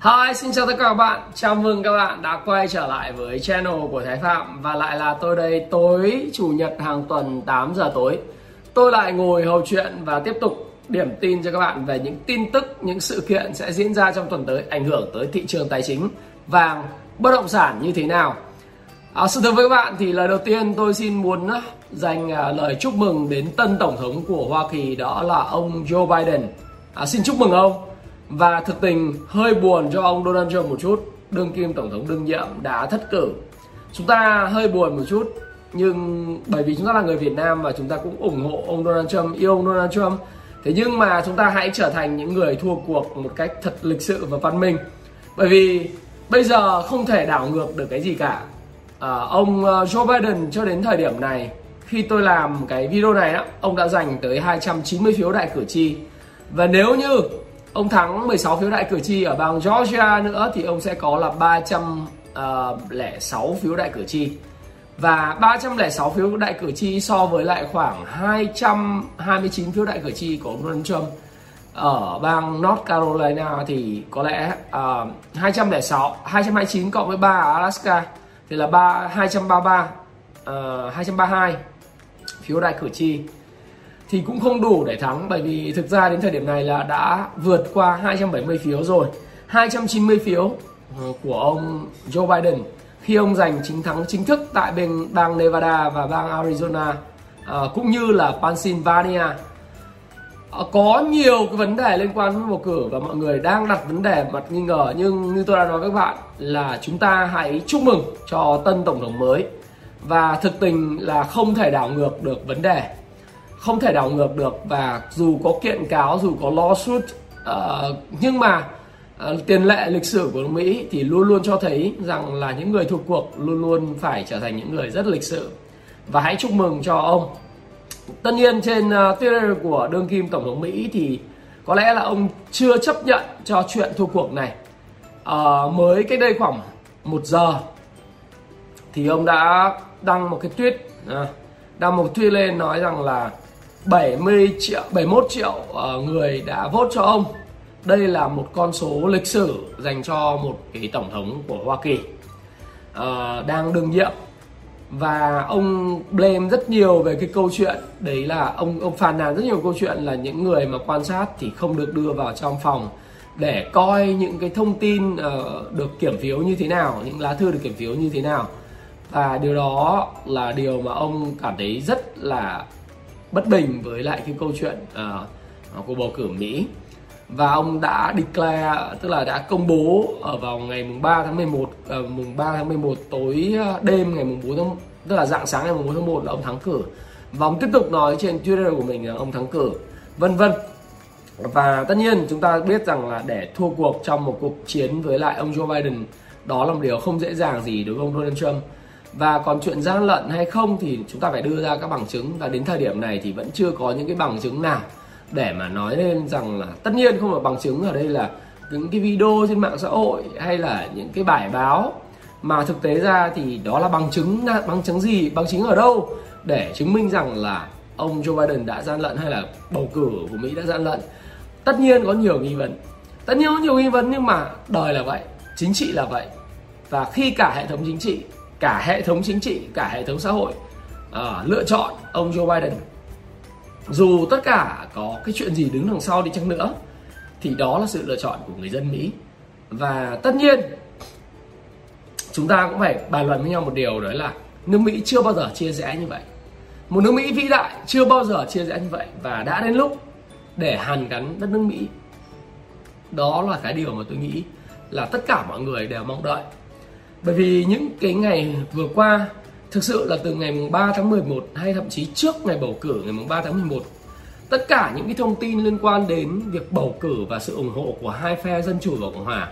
Hi, xin chào tất cả các bạn. Chào mừng các bạn đã quay trở lại với channel của Thái Phạm và lại là tôi đây tối chủ nhật hàng tuần 8 giờ tối. Tôi lại ngồi hầu chuyện và tiếp tục điểm tin cho các bạn về những tin tức, những sự kiện sẽ diễn ra trong tuần tới ảnh hưởng tới thị trường tài chính, vàng, bất động sản như thế nào. À, sự thật với các bạn thì lời đầu tiên tôi xin muốn dành à, lời chúc mừng đến tân tổng thống của Hoa Kỳ đó là ông Joe Biden. À, xin chúc mừng ông và thực tình hơi buồn cho ông Donald Trump một chút. Đương kim tổng thống đương nhiệm đã thất cử. Chúng ta hơi buồn một chút nhưng bởi vì chúng ta là người Việt Nam và chúng ta cũng ủng hộ ông Donald Trump yêu ông Donald Trump. Thế nhưng mà chúng ta hãy trở thành những người thua cuộc một cách thật lịch sự và văn minh. Bởi vì bây giờ không thể đảo ngược được cái gì cả. À, ông ờ, Joe Biden cho đến thời điểm này khi tôi làm cái video này đó, ông đã giành tới 290 phiếu đại cử tri. Và nếu như ông thắng 16 phiếu đại cử tri ở bang Georgia nữa thì ông sẽ có là 306 ờ, phiếu đại cử tri. Và 306 phiếu đại cử tri so với lại khoảng 229 phiếu đại cử tri của ông Donald Trump ở bang North Carolina thì có lẽ uh, 206 229 cộng với 3 ở Alaska thì là 3 233 uh, 232 phiếu đại cử tri thì cũng không đủ để thắng bởi vì thực ra đến thời điểm này là đã vượt qua 270 phiếu rồi. 290 phiếu ờ, của ông Joe Biden khi ông giành chính thắng chính thức tại bên bang Nevada và bang Arizona à, cũng như là Pennsylvania. À, có nhiều cái vấn đề liên quan với bầu cử và mọi người đang đặt vấn đề mặt nghi ngờ nhưng như tôi đã nói với các bạn là chúng ta hãy chúc mừng cho tân tổng thống mới. Và thực tình là không thể đảo ngược được vấn đề không thể đảo ngược được và dù có kiện cáo dù có lawsuit uh, nhưng mà uh, tiền lệ lịch sử của Mỹ thì luôn luôn cho thấy rằng là những người thuộc cuộc luôn luôn phải trở thành những người rất lịch sự. Và hãy chúc mừng cho ông. Tất nhiên trên uh, Twitter của đương kim tổng thống Mỹ thì có lẽ là ông chưa chấp nhận cho chuyện thua cuộc này. Uh, mới cách đây khoảng một giờ thì ông đã đăng một cái tweet uh, đăng một tweet lên nói rằng là 70 triệu 71 triệu ờ, người đã vote cho ông. Đây là một con số lịch sử dành cho một cái tổng thống của Hoa Kỳ uh, đang đương nhiệm. Và ông blame rất nhiều về cái câu chuyện đấy là ông ông phàn nàn rất nhiều câu chuyện là những người mà quan sát thì không được đưa vào trong phòng để coi những cái thông tin uh, được kiểm phiếu như thế nào những lá thư được kiểm phiếu như thế nào. Và điều đó là điều mà ông cảm thấy rất là bất bình với lại cái câu chuyện uh, cuộc bầu cử Mỹ. Và ông đã declare tức là đã công bố ở vào ngày mùng 3 tháng 11 uh, ờ, mùng 3 tháng 11 tối ờ, đêm ngày mùng 4 tháng tức là dạng sáng ngày mùng 4 tháng 1 là ông thắng cử. Và ông tiếp tục nói trên Twitter của mình là ông thắng cử vân vân. Và tất nhiên chúng ta biết rằng là để thua cuộc trong một cuộc chiến với lại ông Joe Biden đó là một điều không dễ dàng gì đối với ông Donald Trump và còn chuyện gian lận hay không thì chúng ta phải đưa ra các bằng chứng. Và đến thời điểm này thì vẫn chưa có những cái bằng chứng nào để mà nói lên rằng là tất nhiên không phải bằng chứng ở đây là những cái video trên mạng xã hội hay là những cái bài báo. Mà thực tế ra thì đó là bằng chứng bằng chứng gì, bằng chứng ở đâu để chứng minh rằng là ông Joe Biden đã gian lận hay là bầu cử của Mỹ đã gian lận. Tất nhiên có nhiều nghi vấn. Tất nhiên có nhiều nghi vấn nhưng mà đời là vậy, chính trị là vậy. Và khi cả hệ thống chính trị cả hệ thống chính trị cả hệ thống xã hội uh, lựa chọn ông Joe Biden. Dù tất cả có cái chuyện gì đứng đằng sau đi chăng nữa thì đó là sự lựa chọn của người dân Mỹ. Và tất nhiên chúng ta cũng phải bàn luận với nhau một điều đó là nước Mỹ chưa bao giờ chia rẽ như vậy. Một nước Mỹ vĩ đại chưa bao giờ chia rẽ như vậy và đã đến lúc để hàn gắn đất nước Mỹ. Đó là cái điều mà tôi nghĩ là tất cả mọi người đều mong đợi bởi vì những cái ngày vừa qua, thực sự là từ ngày mùng 3 tháng 11 hay thậm chí trước ngày bầu cử, ngày mùng 3 tháng 11 tất cả những cái thông tin liên quan đến việc bầu cử và sự ủng hộ của hai phe dân chủ và cộng hòa,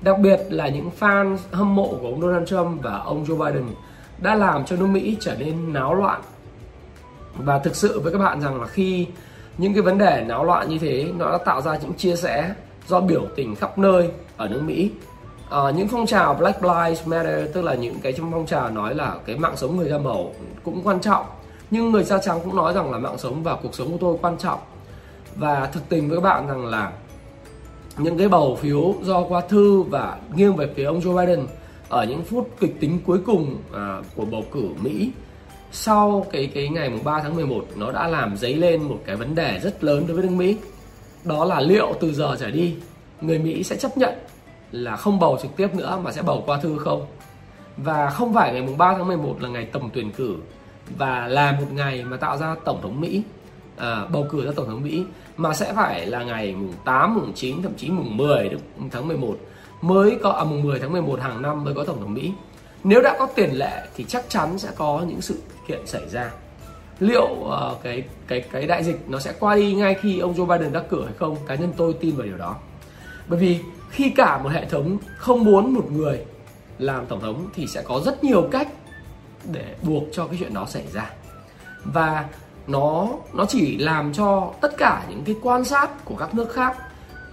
đặc biệt là những fan hâm mộ của ông Donald Trump và ông Joe Biden, đã làm cho nước Mỹ trở nên náo loạn. Và thực sự với các bạn rằng là khi những cái vấn đề náo loạn như thế, nó đã tạo ra những chia sẻ do biểu tình khắp nơi ở nước Mỹ à, những phong trào Black Lives Matter tức là những cái trong phong trào nói là cái mạng sống người da màu cũng quan trọng. Nhưng người da trắng cũng nói rằng là mạng sống và cuộc sống của tôi quan trọng. Và thực tình với các bạn rằng là những cái bầu phiếu do qua thư và nghiêng về phía ông Joe Biden ở những phút kịch tính cuối cùng à, của bầu cử Mỹ sau cái cái ngày mùng 3 tháng 11 nó đã làm dấy lên một cái vấn đề rất lớn đối với nước Mỹ. Đó là liệu từ giờ trở đi người Mỹ sẽ chấp nhận là không bầu trực tiếp nữa mà sẽ bầu qua thư không và không phải ngày mùng 3 tháng 11 là ngày tổng tuyển cử và là một ngày mà tạo ra tổng thống Mỹ à, bầu cử ra tổng thống Mỹ mà sẽ phải là ngày mùng 8, mùng 9 thậm chí mùng 10 tháng 11 mới có à, mùng 10 tháng 11 hàng năm mới có tổng thống Mỹ. Nếu đã có tiền lệ thì chắc chắn sẽ có những sự kiện xảy ra. Liệu uh, cái cái cái đại dịch nó sẽ qua đi ngay khi ông Joe Biden đắc cử hay không? Cá nhân tôi tin vào điều đó. Bởi vì khi cả một hệ thống không muốn một người làm tổng thống thì sẽ có rất nhiều cách để buộc cho cái chuyện đó xảy ra. Và nó nó chỉ làm cho tất cả những cái quan sát của các nước khác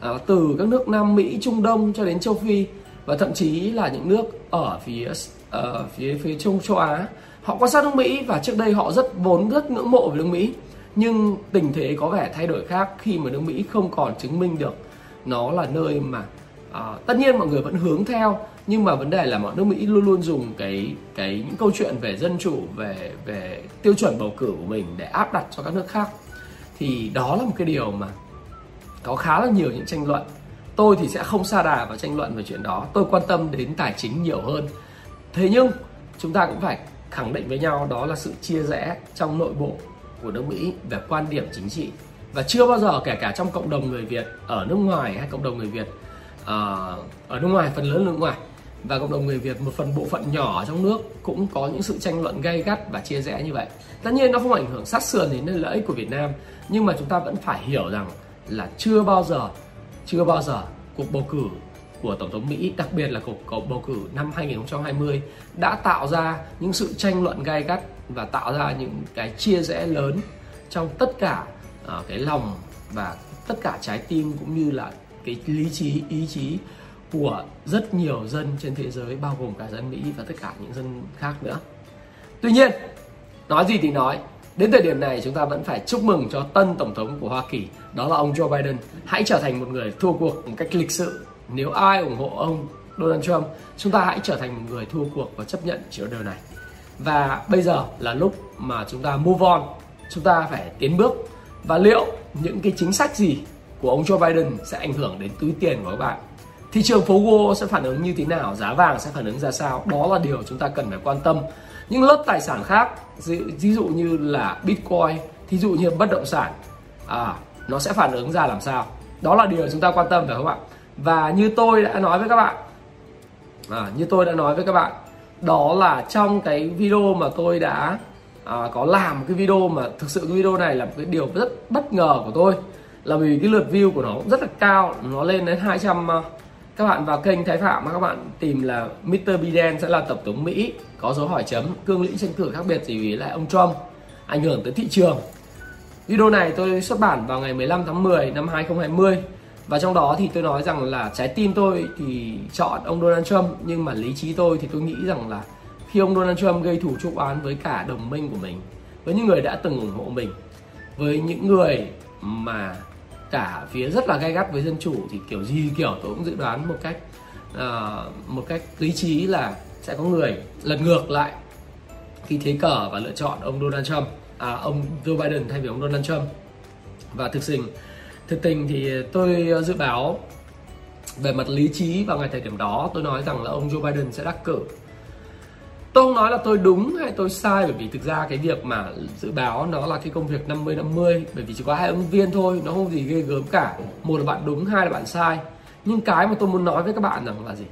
à, từ các nước Nam Mỹ, Trung Đông cho đến châu Phi và thậm chí là những nước ở phía uh, phía phía Trung châu Á họ quan sát nước Mỹ và trước đây họ rất vốn rất ngưỡng mộ về nước Mỹ nhưng tình thế có vẻ thay đổi khác khi mà nước Mỹ không còn chứng minh được nó là nơi mà uh, tất nhiên mọi người vẫn hướng theo nhưng mà vấn đề là mọi nước Mỹ luôn luôn dùng cái cái những câu chuyện về dân chủ về về tiêu chuẩn bầu cử của mình để áp đặt cho các nước khác. Thì đó là một cái điều mà có khá là nhiều những tranh luận. Tôi thì sẽ không xa đà vào tranh luận về chuyện đó. Tôi quan tâm đến tài chính nhiều hơn. Thế nhưng chúng ta cũng phải khẳng định với nhau đó là sự chia rẽ trong nội bộ của nước Mỹ về quan điểm chính trị. Và chưa bao giờ kể cả trong cộng đồng người Việt ở nước ngoài hay cộng đồng người Việt Ờ, ở nước ngoài phần lớn nước ngoài và cộng đồng người Việt một phần bộ phận nhỏ trong nước cũng có những sự tranh luận gay gắt và chia rẽ như vậy. Tất nhiên nó không ảnh hưởng sát sườn đến lợi ích của Việt Nam, nhưng mà chúng ta vẫn phải hiểu rằng là chưa bao giờ chưa bao giờ cuộc bầu cử của tổng thống Mỹ, đặc biệt là cuộc bầu cử năm 2020 đã tạo ra những sự tranh luận gay gắt và tạo ra những cái chia rẽ lớn trong tất cả uh, cái lòng và tất cả trái tim cũng như là cái lý trí ý chí của rất nhiều dân trên thế giới bao gồm cả dân Mỹ và tất cả những dân khác nữa. Tuy nhiên, nói gì thì nói, đến thời điểm này chúng ta vẫn phải chúc mừng cho tân tổng thống của Hoa Kỳ, đó là ông Joe Biden. Hãy trở thành một người thua cuộc một cách lịch sự. Nếu ai ủng hộ ông Donald Trump, chúng ta hãy trở thành một người thua cuộc và chấp nhận chiều điều này. Và bây giờ là lúc mà chúng ta move on, chúng ta phải tiến bước và liệu những cái chính sách gì của ông Joe Biden sẽ ảnh hưởng đến túi tiền của các bạn. Thị trường phố Wall sẽ phản ứng như thế nào? Giá vàng sẽ phản ứng ra sao? Đó là điều chúng ta cần phải quan tâm. Những lớp tài sản khác ví dụ như là bitcoin thí dụ như bất động sản à, nó sẽ phản ứng ra làm sao? Đó là điều chúng ta quan tâm phải không ạ? Và như tôi đã nói với các bạn à, như tôi đã nói với các bạn đó là trong cái video mà tôi đã à, có làm một cái video mà thực sự cái video này là một cái điều rất bất ngờ của tôi là vì cái lượt view của nó cũng rất là cao, nó lên đến 200 ờ, các bạn vào kênh Thái Phạm mà các bạn tìm là Mr. Biden sẽ là tổng thống Mỹ, có dấu hỏi chấm, cương lĩnh tranh cử khác biệt gì với lại ông Trump, ảnh hưởng tới thị trường video này tôi xuất bản vào ngày 15 tháng 10 năm 2020 và trong đó thì tôi nói rằng là trái tim tôi thì chọn ông Donald Trump, nhưng mà lý trí tôi thì tôi nghĩ rằng là khi ông Donald Trump gây thủ trục án với cả đồng minh của mình, với những người đã từng ủng hộ mình, với những người mà cả phía rất là gay gắt với dân chủ thì kiểu gì kiểu tôi cũng dự đoán một cách uh, một cách lý trí là sẽ có người lật ngược lại khi thế cờ và lựa chọn ông Donald Trump. À, ông Joe Biden thay vì ông Donald Trump. Và thực tình thực tình thì tôi ờ, dự báo về mặt lý trí vào ngày thời điểm đó tôi nói rằng là ông Joe Biden sẽ đắc cử tôi không nói là tôi đúng hay tôi sai, bởi vì thực ra cái việc mà dự báo nó là cái công việc 50 50 bởi vì chỉ có hai ứng viên thôi, nó không gì ghê gớm cả. Một là bạn đúng, hai là bạn sai. Nhưng cái mà tôi muốn nói với các bạn rằng là gì?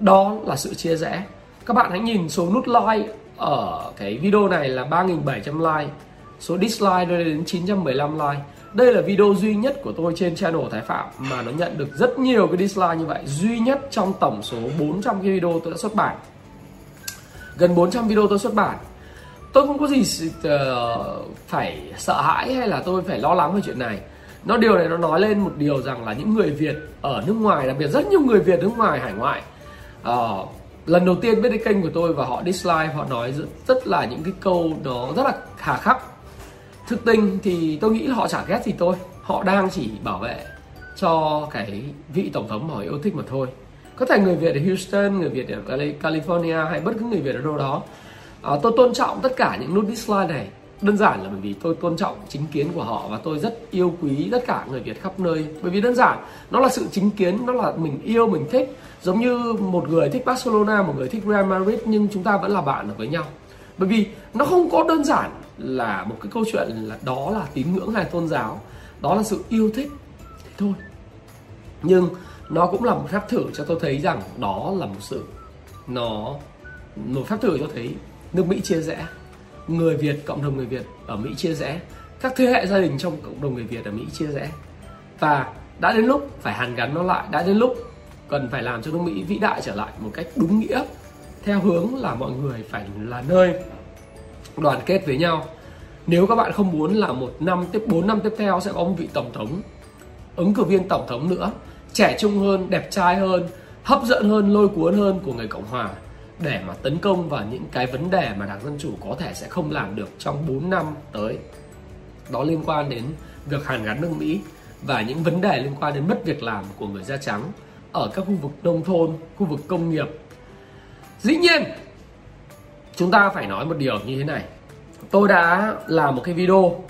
Đó là sự chia rẽ. Các bạn hãy nhìn số nút like ở cái video này là 3.700 like, số dislike lên đến 915 like. Đây là video duy nhất của tôi trên channel Thái Phạm mà nó nhận được rất nhiều cái dislike như vậy. Duy nhất trong tổng số 400 cái video tôi đã xuất bản gần 400 video tôi xuất bản. Tôi không có gì uh, phải sợ hãi hay là tôi phải lo lắng về chuyện này. Nó điều này nó nói lên một điều rằng là những người Việt ở nước ngoài đặc biệt rất nhiều người Việt nước ngoài hải ngoại uh, lần đầu tiên biết cái kênh của tôi và họ dislike họ nói rất, rất là những cái câu nó rất là hà khắc. Thực tình thì tôi nghĩ là họ chả ghét gì tôi. Họ đang chỉ bảo vệ cho cái vị tổng thống mà họ yêu thích mà thôi có thể người Việt ở Houston, người Việt ở California hay bất cứ người Việt ở đâu đó. À, tôi tôn trọng tất cả những nút dislike này. Đơn giản là bởi vì tôi tôn trọng chính kiến của họ và tôi rất yêu quý tất cả người Việt khắp nơi. Bởi vì đơn giản nó là sự chính kiến nó là mình yêu mình thích. Giống như một người thích Barcelona một người thích Real Madrid nhưng chúng ta vẫn là bạn được với nhau. Bởi vì nó không có đơn giản là một cái câu chuyện là đó là tín ngưỡng hay tôn giáo. Đó là sự yêu thích. Thế thôi. Nhưng nó cũng là một phép thử cho tôi thấy rằng đó là một sự nó một phép thử cho thấy nước Mỹ chia rẽ. Người Việt, cộng đồng người Việt ở Mỹ chia rẽ. Các thế hệ gia đình trong cộng đồng người Việt ở Mỹ chia rẽ. Và đã đến lúc phải hàn gắn nó lại, đã đến lúc cần phải làm cho nước Mỹ vĩ đại trở lại một cách đúng nghĩa, theo hướng là mọi người phải là nơi đoàn kết với nhau. Nếu các bạn không muốn là một năm tiếp 4 năm tiếp theo sẽ có một vị tổng thống, ứng cử viên tổng thống nữa trẻ trung hơn đẹp trai hơn hấp dẫn hơn lôi cuốn hơn của người cộng hòa để mà tấn công vào những cái vấn đề mà đảng dân chủ có thể sẽ không làm được trong 4 năm tới đó liên quan đến việc hàn gắn nước Mỹ và những vấn đề liên quan đến mất việc làm của người da trắng ở các khu vực nông thôn, khu vực công nghiệp. Dĩ nhiên, chúng ta phải nói một điều như thế này. Tôi đã làm một cái video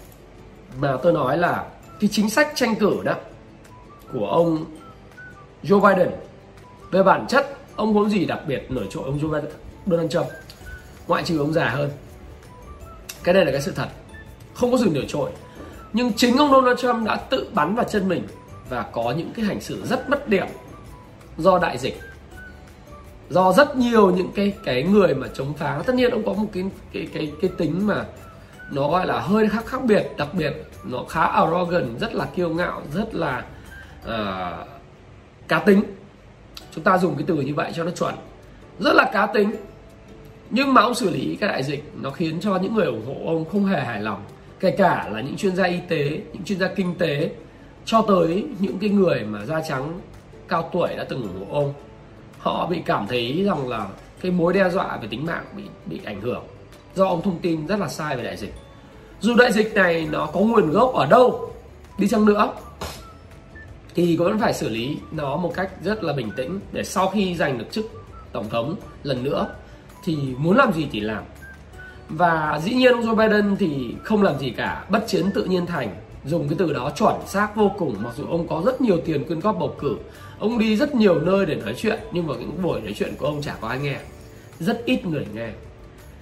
mà tôi nói là cái chính sách tranh cử đó của ông Joe Biden. Về bản chất ông có gì đặc biệt nổi trội ông Joe Biden, Donald Trump. Ngoại trừ ông già hơn. Cái này là cái sự thật. Không có sự nổi trội. Nhưng chính ông Donald Trump đã tự bắn vào chân mình và có những cái hành xử rất mất điểm do đại dịch. Do rất nhiều những cái cái người mà chống phá. Tất nhiên ông có một cái cái cái cái tính mà nó gọi là hơi khác khác biệt đặc biệt. Nó khá arrogant rất là kiêu ngạo rất là uh, cá tính. Chúng ta dùng cái từ như vậy cho nó chuẩn. Rất là cá tính. Nhưng mà ông xử lý cái đại dịch nó khiến cho những người ủng hộ ông không hề hài lòng. Kể cả là những chuyên gia y tế, những chuyên gia kinh tế, cho tới những cái người mà da trắng cao tuổi đã từng ủng hộ ông. Họ bị cảm thấy rằng là cái mối đe dọa về tính mạng bị bị ảnh hưởng do ông thông tin rất là sai về đại dịch. Dù đại dịch này nó có nguồn gốc ở đâu, đi chăng nữa thì vẫn phải xử lý nó một cách rất là bình tĩnh để sau khi giành được chức tổng thống lần nữa thì muốn làm gì thì làm. Và dĩ nhiên ông Joe Biden thì không làm gì cả, bất chiến tự nhiên thành, dùng cái từ đó chuẩn xác vô cùng, mặc dù ông có rất nhiều tiền quyên góp bầu cử, ông đi rất nhiều nơi để nói chuyện, nhưng mà những buổi nói chuyện của ông chả có ai nghe, rất ít người nghe.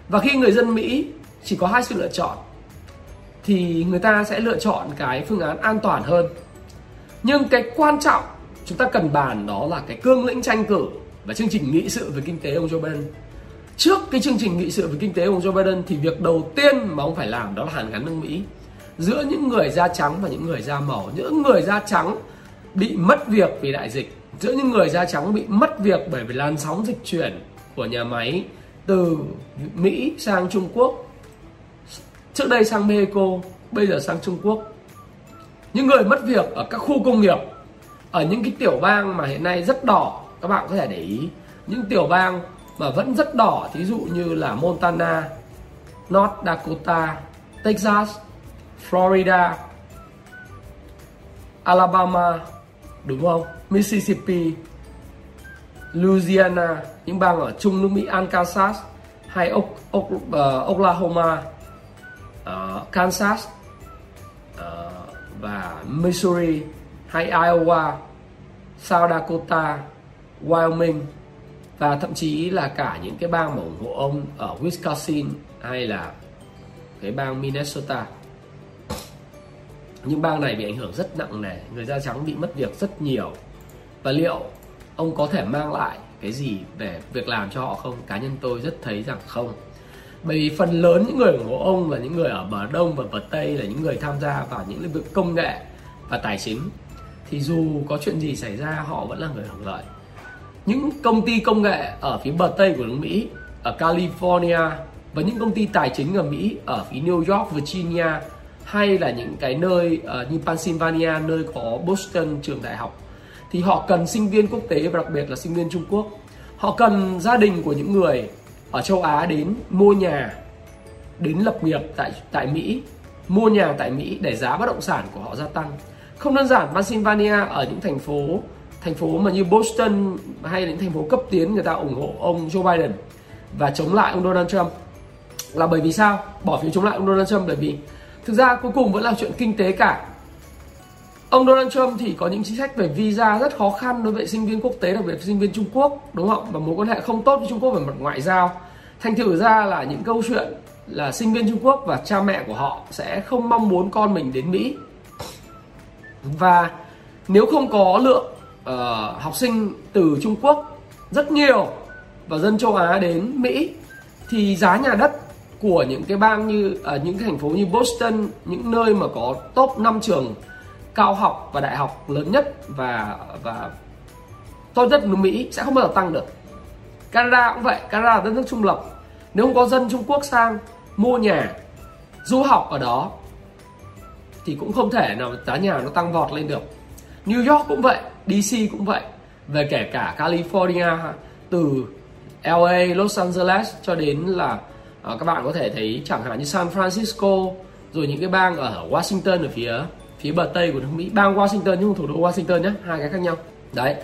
Và khi người dân Mỹ chỉ có hai sự lựa chọn, thì người ta sẽ lựa chọn cái phương án an toàn hơn nhưng cái quan trọng, chúng ta cần bàn đó là cái cương lĩnh tranh cử và chương trình nghị sự về kinh tế ông Joe Biden. Trước cái chương trình nghị sự về kinh tế ông Joe Biden thì việc đầu tiên mà ông phải làm đó là hàn gắn nước Mỹ. Giữa những người da trắng và những người da màu những người da trắng bị mất việc vì đại dịch, giữa những người da trắng bị mất việc bởi vì làn sóng dịch chuyển của nhà máy từ Mỹ sang Trung Quốc. Trước đây sang Mexico, bây giờ sang Trung Quốc những người mất việc ở các khu công nghiệp ở những cái tiểu bang mà hiện nay rất đỏ các bạn có thể để ý những tiểu bang mà vẫn rất đỏ thí dụ như là Montana, North Dakota, Texas, Florida, Alabama, đúng không? Mississippi, Louisiana, những bang ở trung nước Mỹ, Arkansas hay ờ, Oklahoma, ờ, Kansas ờ, và Missouri hay Iowa, South Dakota, Wyoming và thậm chí là cả những cái bang mà ủng hộ ông ở Wisconsin hay là cái bang Minnesota. Những bang này bị ảnh hưởng rất nặng nề người da trắng bị mất việc rất nhiều. Và liệu ông có thể mang lại cái gì về việc làm cho họ không? Cá nhân tôi rất thấy rằng không bởi vì phần lớn những người ủng hộ ông là những người ở bờ đông và bờ tây là những người tham gia vào những lĩnh vực công nghệ và tài chính. Thì dù có chuyện gì xảy ra họ vẫn là người hưởng lợi. Những công ty công nghệ ở phía bờ tây của nước Mỹ ở California và những công ty tài chính ở Mỹ ở phía New York, Virginia hay là những cái nơi uh, như Pennsylvania nơi có Boston trường đại học thì họ cần sinh viên quốc tế và đặc biệt là sinh viên Trung Quốc. Họ cần gia đình của những người ở châu Á đến mua nhà, đến lập nghiệp tại tại Mỹ, mua nhà tại Mỹ để giá bất động sản của họ gia tăng. Không đơn giản, Pennsylvania ở những thành phố thành phố mà như Boston hay những thành phố cấp tiến người ta ủng hộ ông Joe Biden và chống lại ông Donald Trump là bởi vì sao? Bỏ phiếu chống lại ông Donald Trump bởi vì thực ra cuối cùng vẫn là chuyện kinh tế cả. Ông Donald Trump thì có những chính sách về visa rất khó khăn đối với sinh viên quốc tế, đặc biệt sinh viên Trung Quốc, đúng không? Và mối quan hệ không tốt với Trung Quốc về mặt ngoại giao thành thử ra là những câu chuyện là sinh viên Trung Quốc và cha mẹ của họ sẽ không mong muốn con mình đến Mỹ. Và nếu không có lượng uh, học sinh từ Trung Quốc rất nhiều và dân châu Á đến Mỹ thì giá nhà đất của những cái bang như ở uh, những cái thành phố như Boston những nơi mà có top 5 trường cao học và đại học lớn nhất và và tốt nhất nước Mỹ sẽ không bao giờ tăng được. Canada cũng vậy Canada là đất nước trung lập nếu không có dân Trung Quốc sang mua nhà du học ở đó thì cũng không thể nào giá nhà nó tăng vọt lên được. New York cũng vậy DC cũng vậy. Về kể cả California từ LA, Los Angeles cho đến là à, các bạn có thể thấy chẳng hạn như San Francisco rồi những cái bang ở Washington ở phía phía bờ tây của nước Mỹ. Bang Washington nhưng thủ đô Washington nhé hai cái khác nhau. Đấy.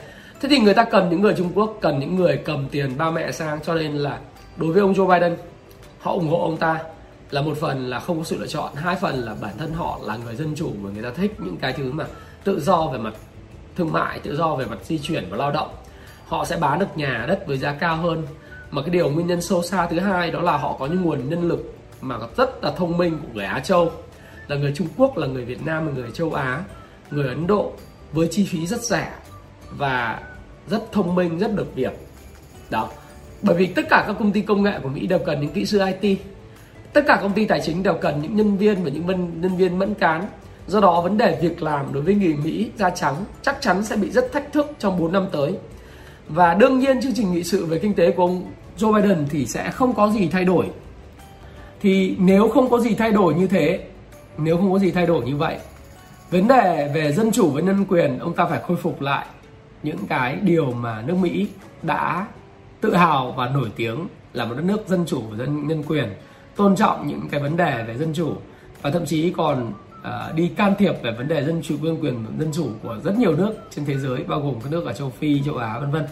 Thế thì người ta cần những người Trung Quốc cần những người cầm tiền ba mẹ sang cho nên là đối với ông Joe Biden, họ ủng hộ ông ta là một phần là không có sự lựa chọn, hai phần là bản thân họ là người dân chủ và người ta thích những cái thứ mà tự do về mặt thương mại, tự do về mặt di chuyển và lao động. Họ sẽ bán được nhà đất với giá cao hơn. Mà cái điều nguyên nhân sâu xa thứ hai đó là họ có những nguồn nhân lực mà rất là thông minh của người Á Châu, là người Trung Quốc, là người Việt Nam, là người châu Á. Người Ấn Độ với chi phí rất rẻ và rất thông minh, rất được việc đó bởi vì tất cả các công ty công nghệ của Mỹ đều cần những kỹ sư IT tất cả công ty tài chính đều cần những nhân viên và những nhân viên mẫn cán. Do đó, vấn đề việc làm đối với người Mỹ da trắng chắc chắn sẽ bị rất thách thức trong 4 năm tới. Và đương nhiên, chương trình nghị sự về kinh tế của ông Joe Biden thì sẽ không có gì thay đổi. Thì nếu không có gì thay đổi như thế, nếu không có gì thay đổi như vậy, vấn đề về dân chủ và nhân quyền, ông ta phải khôi phục lại những cái điều mà nước Mỹ đã tự hào và nổi tiếng là một đất nước dân chủ và dân nhân quyền tôn trọng những cái vấn đề về dân chủ và thậm chí còn uh, đi can thiệp về vấn đề dân chủ nhân quyền dân chủ của rất nhiều nước trên thế giới bao gồm các nước ở châu Phi, châu Á vân vân.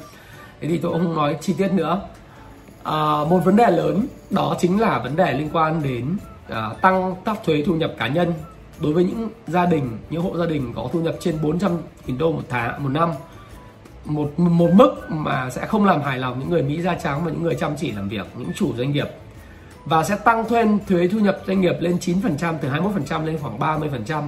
Thế thì tôi không nói chi tiết nữa. Uh, một vấn đề lớn đó chính là vấn đề liên quan đến uh, tăng các thuế thu nhập cá nhân đối với những gia đình, những hộ gia đình có thu nhập trên 400 000 đô một tháng, một năm một một mức mà sẽ không làm hài lòng những người Mỹ da trắng và những người chăm chỉ làm việc, những chủ doanh nghiệp và sẽ tăng thuê thuế thu nhập doanh nghiệp lên 9% từ 21% lên khoảng 30%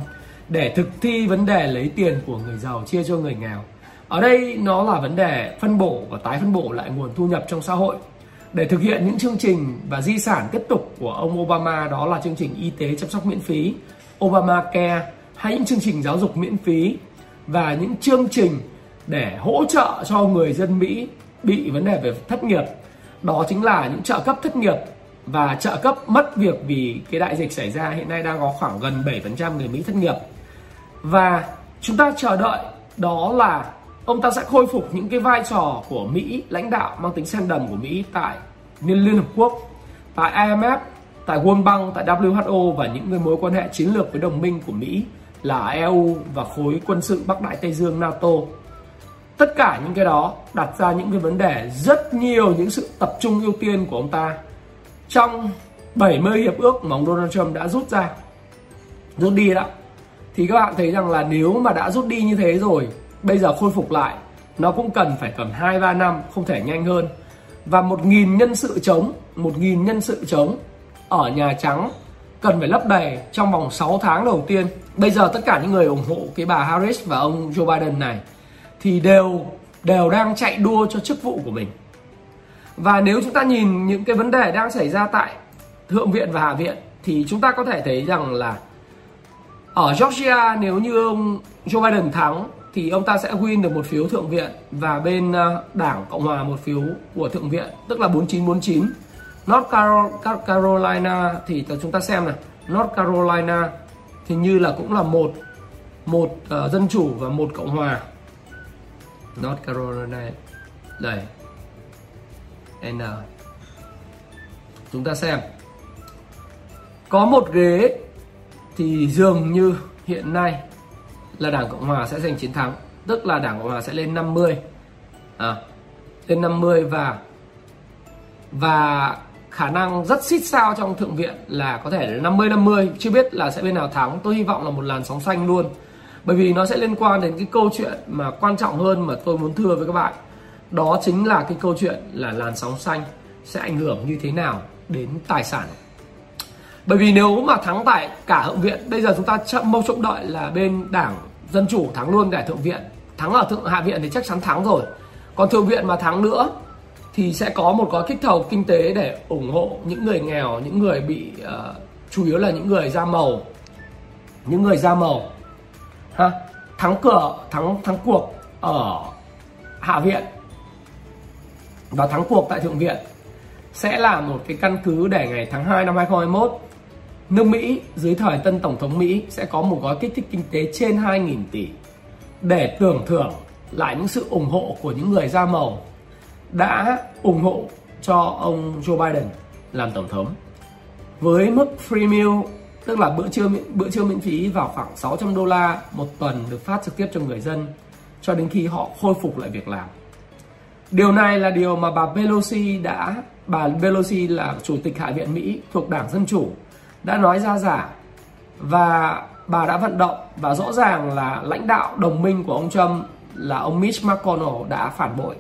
để thực thi vấn đề lấy tiền của người giàu chia cho người nghèo. Ở đây nó là vấn đề phân bổ và tái phân bổ lại nguồn thu nhập trong xã hội để thực hiện những chương trình và di sản tiếp tục của ông Obama đó là chương trình y tế chăm sóc miễn phí, Obamacare hay những chương trình giáo dục miễn phí và những chương trình để hỗ trợ cho người dân Mỹ bị vấn đề về thất nghiệp. Đó chính là những trợ cấp thất nghiệp và trợ cấp mất việc vì cái đại dịch xảy ra hiện nay đang có khoảng gần 7% người Mỹ thất nghiệp. Và chúng ta chờ đợi đó là ông ta sẽ khôi phục những cái vai trò của Mỹ lãnh đạo mang tính sen đầm của Mỹ tại Liên Hợp Quốc, tại IMF, tại World Bank, tại WHO và những cái mối quan hệ chiến lược với đồng minh của Mỹ là EU và khối quân sự Bắc Đại Tây Dương NATO. Tất cả những cái đó đặt ra những cái vấn đề rất nhiều, những sự tập trung ưu tiên của ông ta. Trong 70 hiệp ước mà ông Donald Trump đã rút ra, rút đi đó, thì các bạn thấy rằng là nếu mà đã rút đi như thế rồi, bây giờ khôi phục lại, nó cũng cần phải tầm 2 3 năm, không thể nhanh hơn. Và một nghìn nhân sự chống, một nghìn nhân sự chống ở Nhà Trắng cần phải lấp đầy trong vòng 6 tháng đầu tiên. Bây giờ tất cả những người ủng hộ cái bà Harris và ông Joe Biden này thì đều đều đang chạy đua cho chức vụ của mình. Và nếu chúng ta nhìn những cái vấn đề đang xảy ra tại thượng viện và hạ viện thì chúng ta có thể thấy rằng là ở Georgia nếu như ông Joe Biden thắng thì ông ta sẽ win được một phiếu thượng viện và bên ờ, đảng Cộng hòa một phiếu của thượng viện tức là 4949 North Carolina thì chúng ta xem này North Carolina thì như là cũng là một một uh, dân chủ và một cộng hòa. North Carolina đây. N. Chúng ta xem. Có một ghế thì dường như hiện nay là Đảng Cộng Hòa sẽ giành chiến thắng tức là Đảng Cộng Hòa sẽ lên 50 à, lên 50 và và khả năng rất xít sao trong thượng viện là có thể là 50 50 chưa biết là sẽ bên nào thắng. Tôi hy vọng là một làn sóng xanh luôn bởi vì nó sẽ liên quan đến cái câu chuyện mà quan trọng hơn mà tôi muốn thưa với các bạn. Đó chính là cái câu chuyện là làn sóng xanh sẽ ảnh hưởng như thế nào đến tài sản. Bởi vì nếu mà thắng tại cả thượng viện bây giờ chúng ta chậm mong trông đợi là bên đảng dân chủ thắng luôn tại thượng viện. Thắng ở thượng hạ viện thì chắc chắn thắng rồi. Còn thượng viện mà thắng nữa thì sẽ có một gói kích cầu kinh tế để ủng hộ những người nghèo những người bị uh, chủ yếu là những người da màu. Những người da màu ha thắng cửa, thắng thắng cuộc ở hạ viện. Và thắng cuộc tại thượng viện sẽ là một cái căn cứ để ngày tháng 2 năm 2021 nước Mỹ dưới thời tân tổng thống Mỹ sẽ có một gói kích thích kinh tế trên 2.000 tỷ để tưởng thưởng lại những sự ủng hộ của những người da màu đã ủng hộ cho ông Joe Biden làm tổng thống. Với mức free meal tức là bữa trưa bữa trưa miễn phí vào khoảng 600 đô la một tuần được phát trực tiếp cho người dân, cho đến khi họ khôi phục lại việc làm. Điều này là điều mà bà Pelosi đã, bà Pelosi là chủ tịch Hạ viện Mỹ thuộc Đảng Dân chủ, đã nói ra giả và bà đã vận động và rõ ràng là lãnh đạo đồng minh của ông Trump là ông Mitch McConnell đã phản bội,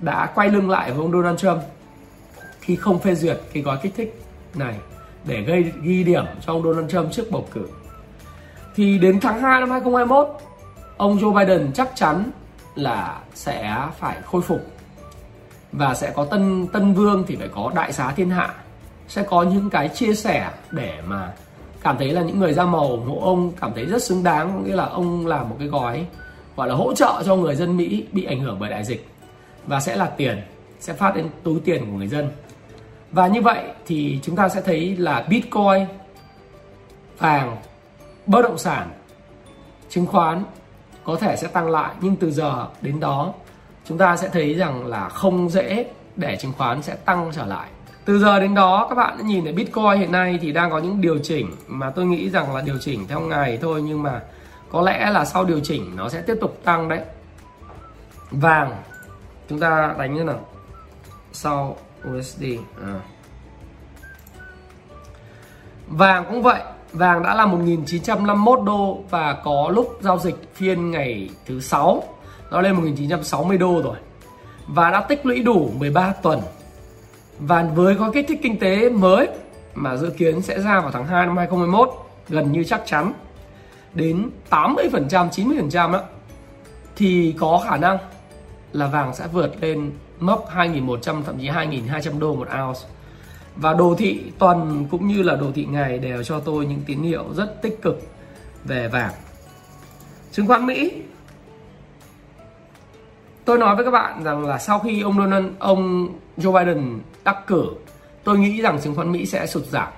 đã quay lưng lại với ông Donald Trump khi không phê duyệt cái gói kích thích này để gây ghi điểm cho ông Donald Trump trước bầu cử. Thì đến tháng 2 năm 2021, ông Joe Biden chắc chắn là sẽ phải khôi phục và sẽ có tân tân vương thì phải có đại xá thiên hạ sẽ có những cái chia sẻ để mà cảm thấy là những người da màu ủng hộ ông cảm thấy rất xứng đáng nghĩa là ông làm một cái gói gọi là hỗ trợ cho người dân Mỹ bị ảnh hưởng bởi đại dịch và sẽ là tiền sẽ phát đến túi tiền của người dân và như vậy thì chúng ta sẽ thấy là bitcoin, vàng, bất động sản, chứng khoán có thể sẽ tăng lại. Nhưng từ giờ đến đó, chúng ta sẽ thấy rằng là không dễ để chứng khoán sẽ tăng trở lại. Từ giờ đến đó, các bạn nhìn thấy bitcoin hiện nay thì đang có những điều chỉnh mà tôi nghĩ rằng là điều chỉnh theo ngày thôi. Nhưng mà có lẽ là sau điều chỉnh, nó sẽ tiếp tục tăng đấy. Vàng, chúng ta đánh như nào? Sau USD à. vàng cũng vậy vàng đã là 1951 đô và có lúc giao dịch phiên ngày thứ 6 nó lên 1960 đô rồi và đã tích lũy đủ 13 tuần và với gói kích thích kinh tế mới mà dự kiến sẽ ra vào tháng 2 năm 2021 gần như chắc chắn đến 80% 90% đó, thì có khả năng là vàng sẽ vượt lên mốc 2.100 thậm chí 2.200 đô một ounce. Và đồ thị tuần cũng như là đồ thị ngày đều cho tôi những tín hiệu rất tích cực về vàng. Chứng khoán Mỹ. Tôi nói với các bạn rằng là sau khi ông Donald ông Joe Biden đắc cử tôi nghĩ rằng chứng khoán Mỹ sẽ sụt giảm.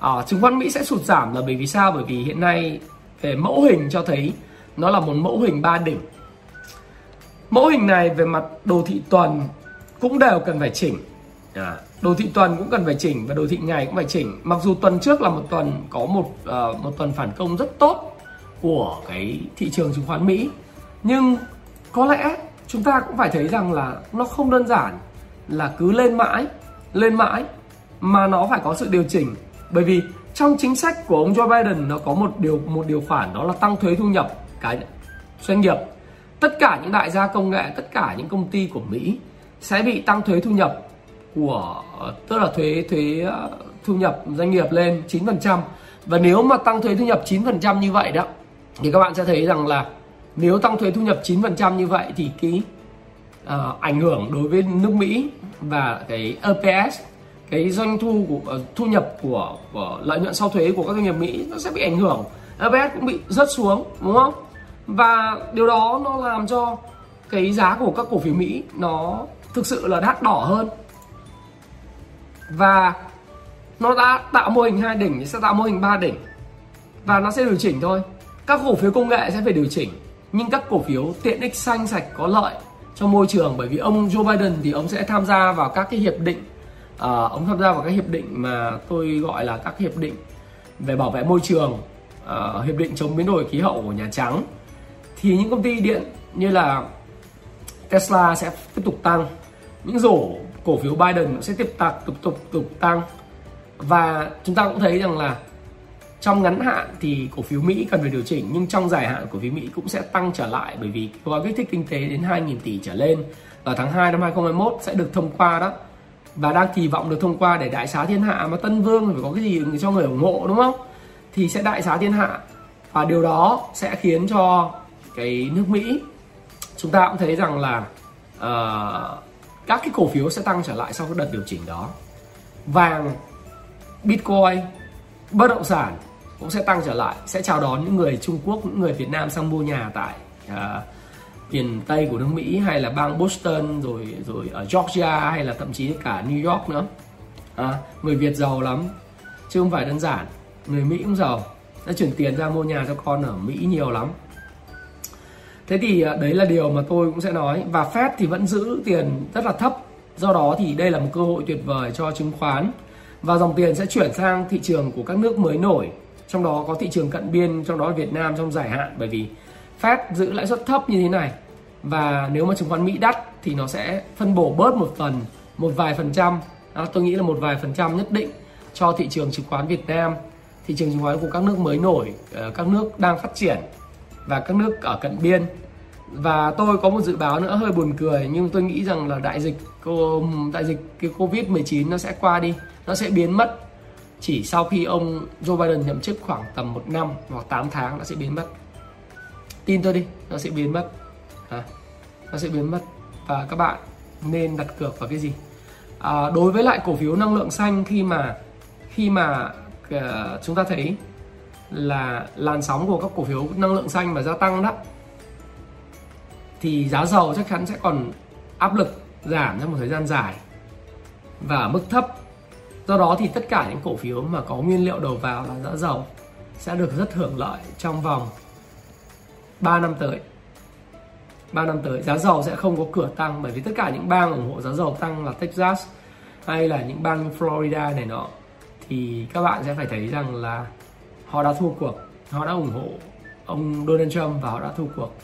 À, chứng khoán Mỹ sẽ sụt giảm là bởi vì sao? Bởi vì hiện nay về mẫu hình cho thấy nó là một mẫu hình ba đỉnh mẫu hình này về mặt đồ thị tuần cũng đều cần phải chỉnh. À, đồ thị tuần cũng cần phải chỉnh và đồ thị ngày cũng phải chỉnh. Mặc dù tuần trước là một tuần có một uh, một tuần phản công rất tốt của cái thị trường chứng khoán Mỹ nhưng có lẽ chúng ta cũng phải thấy rằng là nó không đơn giản là cứ lên mãi lên mãi mà nó phải có sự điều chỉnh. Bởi vì trong chính sách của ông Joe Biden nó có một điều một điều khoản đó là tăng thuế thu nhập cái doanh nghiệp tất cả những đại gia công nghệ tất cả những công ty của Mỹ sẽ bị tăng thuế thu nhập của tức là thuế thuế ờ, thu nhập doanh nghiệp lên 9% và nếu mà tăng thuế thu nhập 9% như vậy đó thì các bạn sẽ thấy rằng là nếu tăng thuế thu nhập 9% như vậy thì cái uh, ảnh hưởng đối với nước Mỹ và cái EPS cái doanh thu của uh, thu nhập của, của lợi nhuận sau thuế của các doanh nghiệp Mỹ nó sẽ bị ảnh hưởng. EPS cũng bị rớt xuống đúng không? Và điều đó nó làm cho cái giá của các cổ phiếu Mỹ nó thực sự là đắt đỏ hơn. Và nó đã tạo mô hình hai đỉnh thì sẽ tạo mô hình ba đỉnh. Và nó sẽ điều chỉnh thôi. Các cổ phiếu công nghệ sẽ phải điều chỉnh nhưng các cổ phiếu tiện ích xanh sạch có lợi cho môi trường. Bởi vì ông Joe Biden thì ông sẽ tham gia vào các cái hiệp định uh, ông tham gia vào các hiệp định mà tôi gọi là các hiệp định về bảo vệ môi trường uh, hiệp định chống biến đổi khí hậu của Nhà Trắng thì những công ty điện như là Tesla sẽ tiếp tục tăng, những rổ cổ phiếu Biden sẽ tiếp tục tục tục tục tăng. Và chúng ta cũng thấy rằng là trong ngắn hạn thì cổ phiếu Mỹ cần phải điều chỉnh, nhưng trong dài hạn cổ phiếu Mỹ cũng sẽ tăng trở lại bởi vì gói kích thích kinh tế đến 2.000 tỷ trở lên. Vào tháng 2 năm 2021 sẽ được thông qua đó. Và đang kỳ vọng được thông qua để đại xá thiên hạ mà Tân Vương phải có cái gì cho người ủng hộ, đúng không? Thì sẽ đại xá thiên hạ. Và điều đó sẽ khiến cho cái nước Mỹ. Chúng ta cũng thấy rằng là uh, các cái cổ phiếu sẽ tăng trở lại sau cái đợt điều chỉnh đó. Vàng bitcoin bất động sản cũng sẽ tăng trở lại sẽ chào đón những người Trung Quốc những người Việt Nam sang mua nhà tại uh, miền Tây của nước Mỹ hay là bang Boston rồi rồi ở Georgia hay là thậm chí cả New York nữa. À, người Việt giàu lắm chứ không phải đơn giản. Người Mỹ cũng giàu đã chuyển tiền ra mua nhà cho con ở Mỹ nhiều lắm thế thì à, đấy là điều mà tôi cũng sẽ nói. Và Fed thì vẫn giữ tiền rất là thấp. Do đó thì đây là một cơ hội tuyệt vời cho chứng khoán. Và dòng tiền sẽ chuyển sang thị trường của các nước mới nổi. Trong đó có thị trường cận biên trong đó là Việt Nam trong dài hạn. Bởi vì Fed giữ lãi suất thấp như thế này. Và nếu mà chứng khoán Mỹ đắt thì nó sẽ phân bổ bớt một phần một vài phần trăm. Đó, tôi nghĩ là một vài phần trăm nhất định cho thị trường chứng khoán Việt Nam. Thị trường chứng khoán của các nước mới nổi ờ, các nước đang phát triển và các nước ở cận biên. Và tôi có một dự báo nữa hơi buồn cười nhưng tôi nghĩ rằng là đại dịch đại dịch cái covid 19 nó sẽ qua đi nó sẽ biến mất. Chỉ sau khi ông Joe Biden nhậm chức khoảng tầm một năm hoặc 8 tháng nó sẽ biến mất. Tin tôi đi nó sẽ biến mất. À, nó sẽ biến mất. Và các bạn nên đặt cược vào cái gì? À, đối với lại cổ phiếu năng lượng xanh khi mà khi mà uh, chúng ta thấy là làn sóng của các cổ phiếu năng lượng xanh mà gia tăng đó, thì giá dầu chắc chắn sẽ còn áp lực giảm trong một thời gian dài và ở mức thấp. Do đó thì tất cả những cổ phiếu mà có nguyên liệu đầu vào là giá dầu sẽ được rất hưởng lợi trong vòng 3 năm tới. 3 năm tới, giá dầu sẽ không có cửa tăng bởi vì tất cả những bang ủng hộ giá dầu tăng là Texas hay là những bang Florida này nọ, thì các bạn sẽ phải thấy rằng là họ đã thua cuộc họ đã ủng hộ ông Donald Trump và họ đã thua cuộc.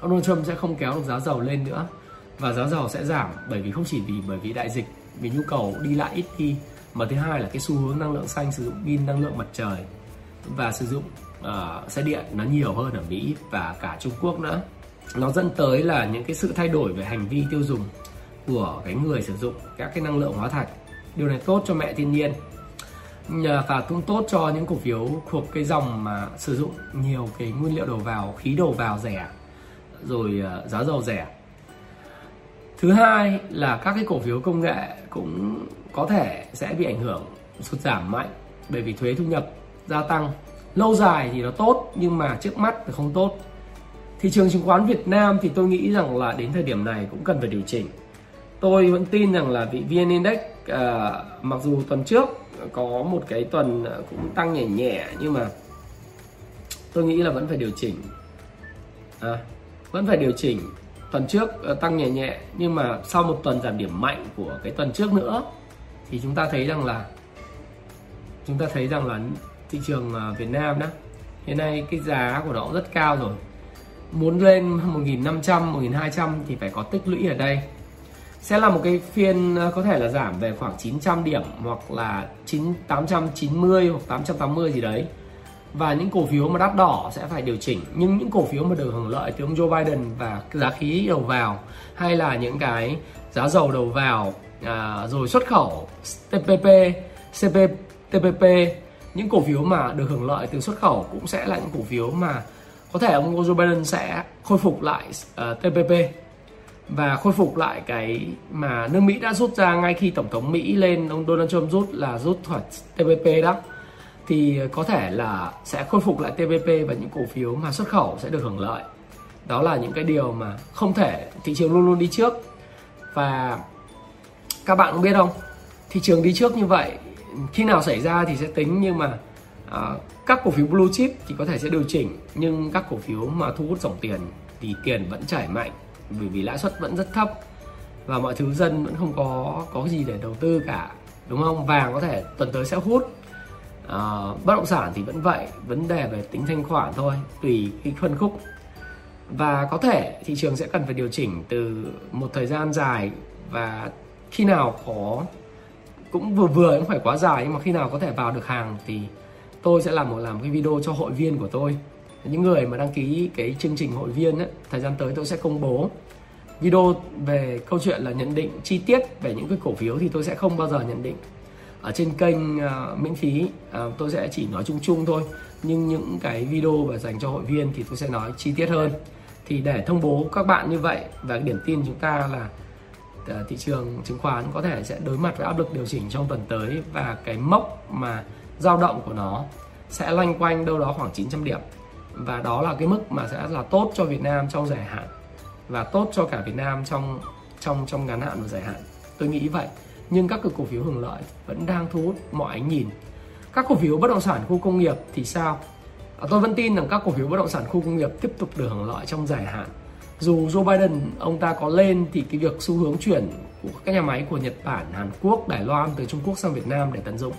Ông Donald Trump sẽ không kéo được giá dầu lên nữa và giá dầu sẽ giảm bởi vì không chỉ vì bởi vì đại dịch vì nhu cầu đi lại ít đi mà thứ hai là cái xu hướng năng lượng xanh sử dụng pin năng lượng mặt trời và sử dụng uh, xe điện nó nhiều hơn ở Mỹ và cả Trung Quốc nữa. Nó dẫn tới là những cái sự thay đổi về hành vi tiêu dùng của cái người sử dụng các cái năng lượng hóa thạch. Điều này tốt cho mẹ thiên nhiên và cũng tốt cho những cổ phiếu thuộc cái dòng mà sử dụng nhiều cái nguyên liệu đầu vào khí đầu vào rẻ rồi ờ, giá dầu rẻ. Thứ hai là các cái cổ phiếu công nghệ cũng có thể sẽ bị ảnh hưởng sụt giảm mạnh bởi vì thuế thu nhập gia tăng. Lâu dài thì nó tốt nhưng mà trước mắt thì không tốt. Thị trường chứng khoán Việt Nam thì tôi nghĩ rằng là đến thời điểm này cũng cần phải điều chỉnh. Tôi vẫn tin rằng là vị VN Index uh, mặc dù tuần trước có một cái tuần ờ, cũng tăng nhẹ nhẹ nhưng mà tôi nghĩ là vẫn phải điều chỉnh. À, vẫn phải điều chỉnh. Tuần trước ờ, tăng nhẹ nhẹ nhưng mà sau một tuần giảm điểm mạnh của cái tuần trước nữa thì chúng ta thấy rằng là chúng ta thấy rằng là thị trường ờ, Việt Nam đó hiện nay cái giá của nó cũng rất cao rồi. Muốn lên 1.500 1.200 thì phải có tích lũy ở đây sẽ là một cái phiên ờ, có thể là giảm về khoảng 900 điểm hoặc là 9 890 hoặc 880 gì đấy. Và những cổ phiếu mà đắt đỏ sẽ phải điều chỉnh. Nhưng những cổ phiếu mà được hưởng lợi từ ông Joe Biden và giá khí đầu vào hay là những cái giá dầu đầu vào à, rồi xuất khẩu TPP, CP, TPP những cổ phiếu mà được hưởng lợi từ xuất khẩu cũng sẽ là những cổ phiếu mà có thể ông Joe Biden sẽ khôi phục lại ờ, uh, TPP và khôi phục lại cái mà nước Mỹ đã rút ra ngay khi tổng thống Mỹ lên ông Donald Trump rút là rút khỏi TPP đó. Thì có thể là sẽ khôi phục lại TPP và những cổ phiếu mà xuất khẩu sẽ được hưởng lợi. Đó là những cái điều mà không thể thị trường luôn luôn đi trước. Và các bạn cũng biết không? Thị trường đi trước như vậy khi nào xảy ra thì sẽ tính nhưng mà uh, các cổ phiếu blue chip thì có thể sẽ điều chỉnh nhưng các cổ phiếu mà thu hút dòng tiền thì tiền vẫn chảy mạnh bởi vì lãi suất vẫn rất thấp và mọi thứ dân vẫn không có có gì để đầu tư cả đúng không? Vàng có thể tuần tới sẽ hút. À, bất động sản thì vẫn vậy vấn đề về tính thanh khoản thôi tùy cái phân khúc. Và có thể thị trường sẽ cần phải điều chỉnh từ một thời gian dài và khi nào có cũng vừa vừa cũng phải quá dài nhưng mà khi nào có thể vào được hàng thì tôi sẽ làm một làm cái video cho hội viên của tôi những người mà đăng ký cái chương trình hội viên ấy, thời gian tới tôi sẽ công bố video về câu chuyện là nhận định chi tiết về những cái cổ phiếu thì tôi sẽ không bao giờ nhận định. Ở trên kênh uh, miễn phí uh, tôi sẽ chỉ nói chung chung thôi. Nhưng những cái video và dành cho hội viên thì tôi sẽ nói chi tiết hơn. Thì để thông bố các bạn như vậy và điểm tin chúng ta là à, thị trường chứng khoán có thể sẽ đối mặt với áp lực điều chỉnh trong tuần tới và cái mốc mà dao động của nó sẽ loanh quanh đâu đó khoảng 900 điểm và đó là cái mức mà sẽ là tốt cho Việt Nam trong dài hạn. Và tốt cho cả Việt Nam trong trong trong ngắn hạn và dài hạn. Tôi nghĩ vậy. Nhưng các cổ phiếu hưởng lợi vẫn đang thu hút mọi ánh nhìn. Các cổ phiếu bất động sản khu công nghiệp thì sao? À, tôi vẫn tin rằng các cổ phiếu bất động sản khu công nghiệp tiếp tục được hưởng lợi trong dài hạn. Dù Joe Biden ông ta có lên thì cái việc xu hướng chuyển của các nhà máy của Nhật Bản, Hàn Quốc, Đài Loan từ Trung Quốc sang Việt Nam để tận dụng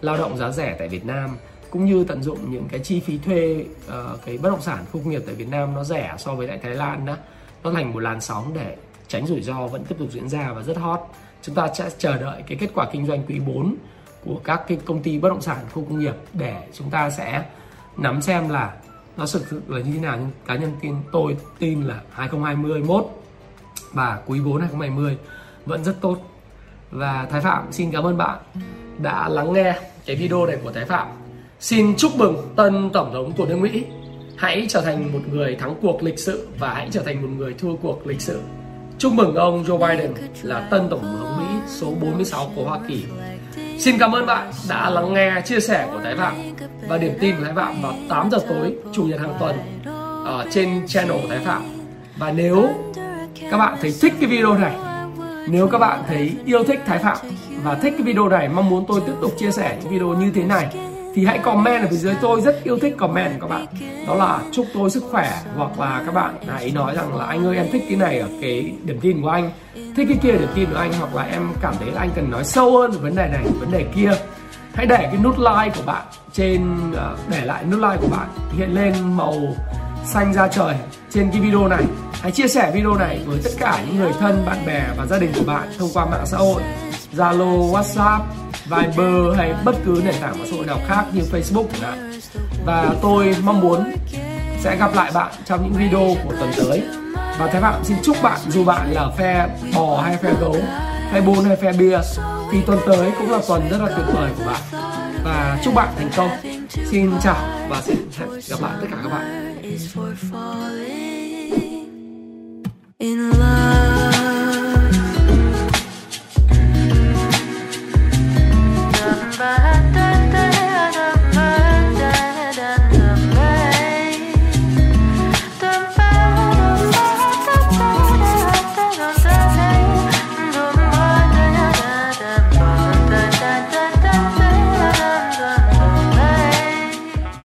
lao động giá rẻ tại Việt Nam cũng như tận dụng những cái chi phí thuê uh, cái bất động sản khu công nghiệp tại Việt Nam nó rẻ so với lại Thái Lan đó. Nó thành một làn sóng để tránh rủi ro vẫn tiếp tục diễn ra và rất hot. Chúng ta sẽ chờ đợi cái kết quả kinh doanh quý 4 của các cái công ty bất động sản khu công nghiệp để chúng ta sẽ nắm xem là nó thực sự là như thế nào. Nhưng cá nhân tin tôi tin là 2021 và quý 4 2020 vẫn rất tốt. Và Thái Phạm xin cảm ơn bạn đã lắng nghe cái video này của Thái Phạm xin chúc mừng tân tổng thống của nước Mỹ. Hãy trở thành một người thắng cuộc lịch sử và hãy trở thành một người thua cuộc lịch sử chúc mừng ông Joe Biden là tân tổng thống Mỹ số 46 của Hoa Kỳ. Xin cảm ơn bạn đã lắng nghe chia sẻ của Thái Phạm và điểm tin của Thái Phạm vào 8 giờ tối chủ nhật hàng tuần ở trên channel của Thái Phạm. Và nếu các bạn thấy thích cái video này, nếu các bạn thấy yêu thích Thái Phạm và thích cái video này mong muốn tôi tiếp tục chia sẻ những video như thế này thì hãy comment ở phía dưới tôi rất yêu thích comment của các bạn. Đó là chúc tôi sức khỏe hoặc là các bạn hãy nói rằng là anh ơi em thích cái này ở cái điểm tin của anh thích cái kia điểm tin của anh hoặc là em cảm thấy là anh cần nói sâu hơn về vấn đề này vấn đề kia. Hãy để cái nút like của bạn trên ờ, để lại nút like của bạn hiện lên màu xanh ra trời trên cái video này. Hãy chia sẻ video này với tất cả những người thân bạn bè và gia đình của bạn thông qua mạng xã hội Zalo, WhatsApp, Viber hay bất cứ nền tảng mạng xã hội nào khác như Facebook chẳng hạn. Và tôi mong muốn sẽ gặp lại bạn trong những video của tuần tới. Và Thái Phạm xin chúc bạn dù bạn là phe bò hay phe gấu, hay bún hay phe bia thì tuần tới cũng là tuần rất là tuyệt vời của bạn. Và chúc bạn thành công. Xin chào và xin hẹn gặp lại tất cả các bạn. in love my